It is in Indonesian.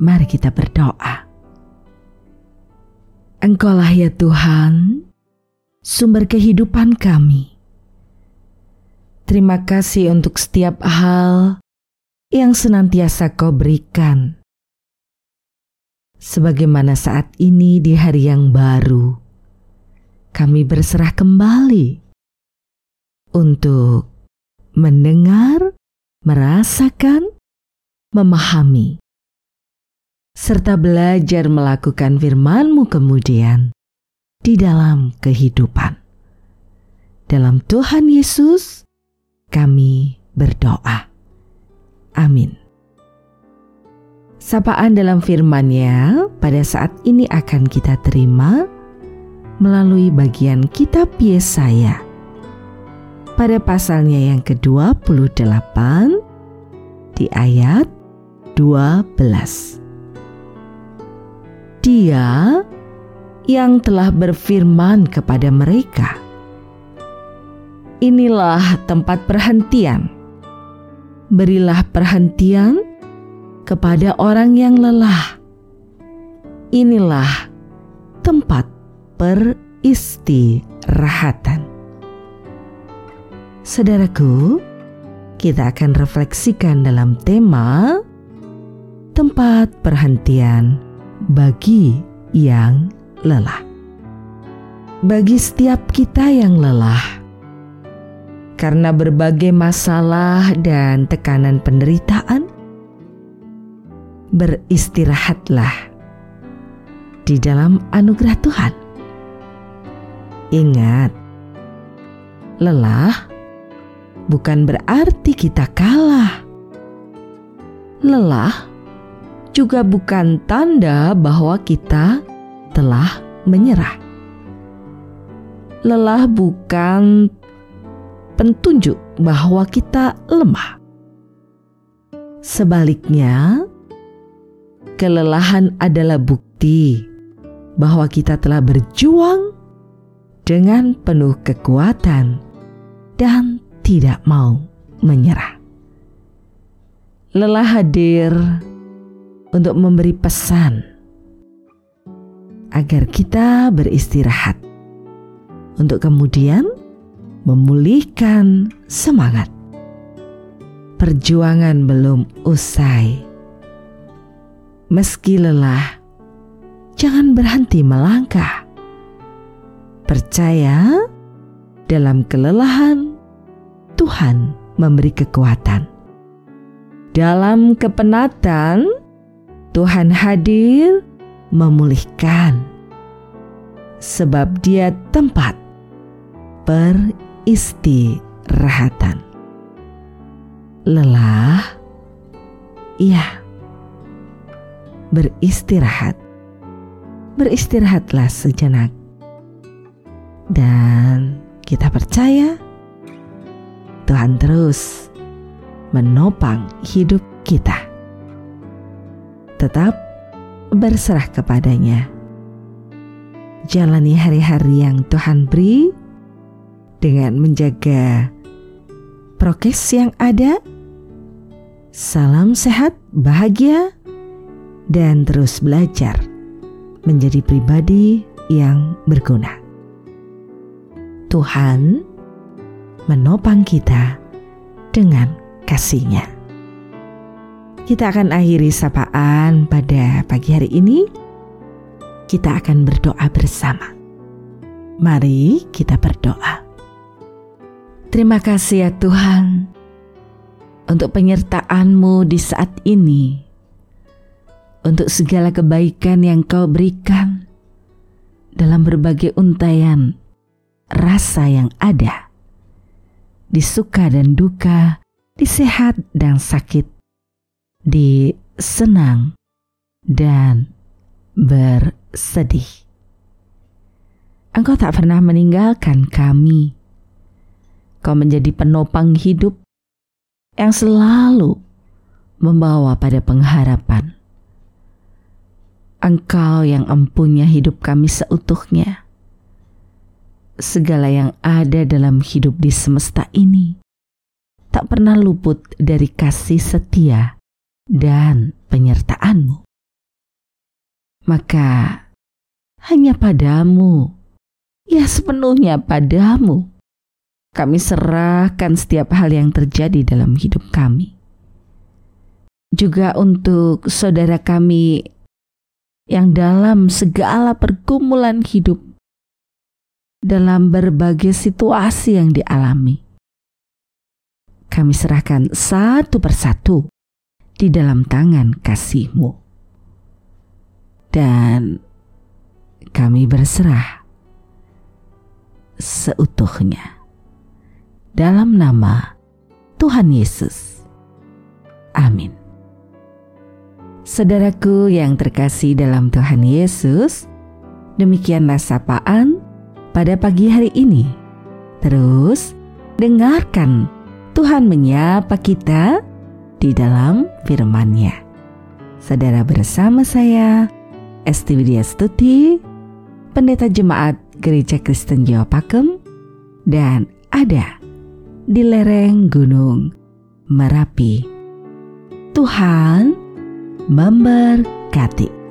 Mari kita berdoa. Engkaulah ya Tuhan, sumber kehidupan kami. Terima kasih untuk setiap hal yang senantiasa Kau berikan. Sebagaimana saat ini di hari yang baru, kami berserah kembali untuk mendengar, merasakan, memahami serta belajar melakukan firman-Mu kemudian di dalam kehidupan. Dalam Tuhan Yesus, kami berdoa. Amin. Sapaan dalam firman-Nya pada saat ini akan kita terima melalui bagian kitab Yesaya. Pada pasalnya yang ke-28 di ayat 12. Dia yang telah berfirman kepada mereka, "Inilah tempat perhentian. Berilah perhentian kepada orang yang lelah. Inilah tempat peristirahatan." Saudaraku, kita akan refleksikan dalam tema tempat perhentian bagi yang lelah. Bagi setiap kita yang lelah, karena berbagai masalah dan tekanan penderitaan, beristirahatlah di dalam anugerah Tuhan. Ingat, lelah bukan berarti kita kalah. Lelah juga bukan tanda bahwa kita telah menyerah. Lelah bukan pentunjuk bahwa kita lemah. Sebaliknya, kelelahan adalah bukti bahwa kita telah berjuang dengan penuh kekuatan dan tidak mau menyerah. Lelah hadir untuk memberi pesan agar kita beristirahat untuk kemudian memulihkan semangat. Perjuangan belum usai. Meski lelah, jangan berhenti melangkah. Percaya dalam kelelahan, Tuhan memberi kekuatan. Dalam kepenatan, Tuhan hadir memulihkan, sebab Dia tempat peristirahatan. Lelah, iya, beristirahat, beristirahatlah sejenak, dan kita percaya Tuhan terus menopang hidup kita tetap berserah kepadanya. Jalani hari-hari yang Tuhan beri dengan menjaga prokes yang ada. Salam sehat, bahagia, dan terus belajar menjadi pribadi yang berguna. Tuhan menopang kita dengan kasihnya. Kita akan akhiri sapaan pada pagi hari ini. Kita akan berdoa bersama. Mari kita berdoa. Terima kasih ya Tuhan untuk penyertaan-Mu di saat ini. Untuk segala kebaikan yang Kau berikan dalam berbagai untayan rasa yang ada. Di suka dan duka, di sehat dan sakit, di senang dan bersedih. Engkau tak pernah meninggalkan kami. Kau menjadi penopang hidup yang selalu membawa pada pengharapan. Engkau yang empunya hidup kami seutuhnya. Segala yang ada dalam hidup di semesta ini tak pernah luput dari kasih setia dan penyertaanmu. Maka hanya padamu, ya sepenuhnya padamu, kami serahkan setiap hal yang terjadi dalam hidup kami. Juga untuk saudara kami yang dalam segala pergumulan hidup, dalam berbagai situasi yang dialami. Kami serahkan satu persatu di dalam tangan kasih-Mu. Dan kami berserah seutuhnya dalam nama Tuhan Yesus. Amin. Saudaraku yang terkasih dalam Tuhan Yesus, demikianlah sapaan pada pagi hari ini. Terus dengarkan Tuhan menyapa kita di dalam firman-Nya. Saudara bersama saya, Esti Widya Stuti, Pendeta Jemaat Gereja Kristen Jawa Pakem, dan ada di lereng Gunung Merapi. Tuhan memberkati.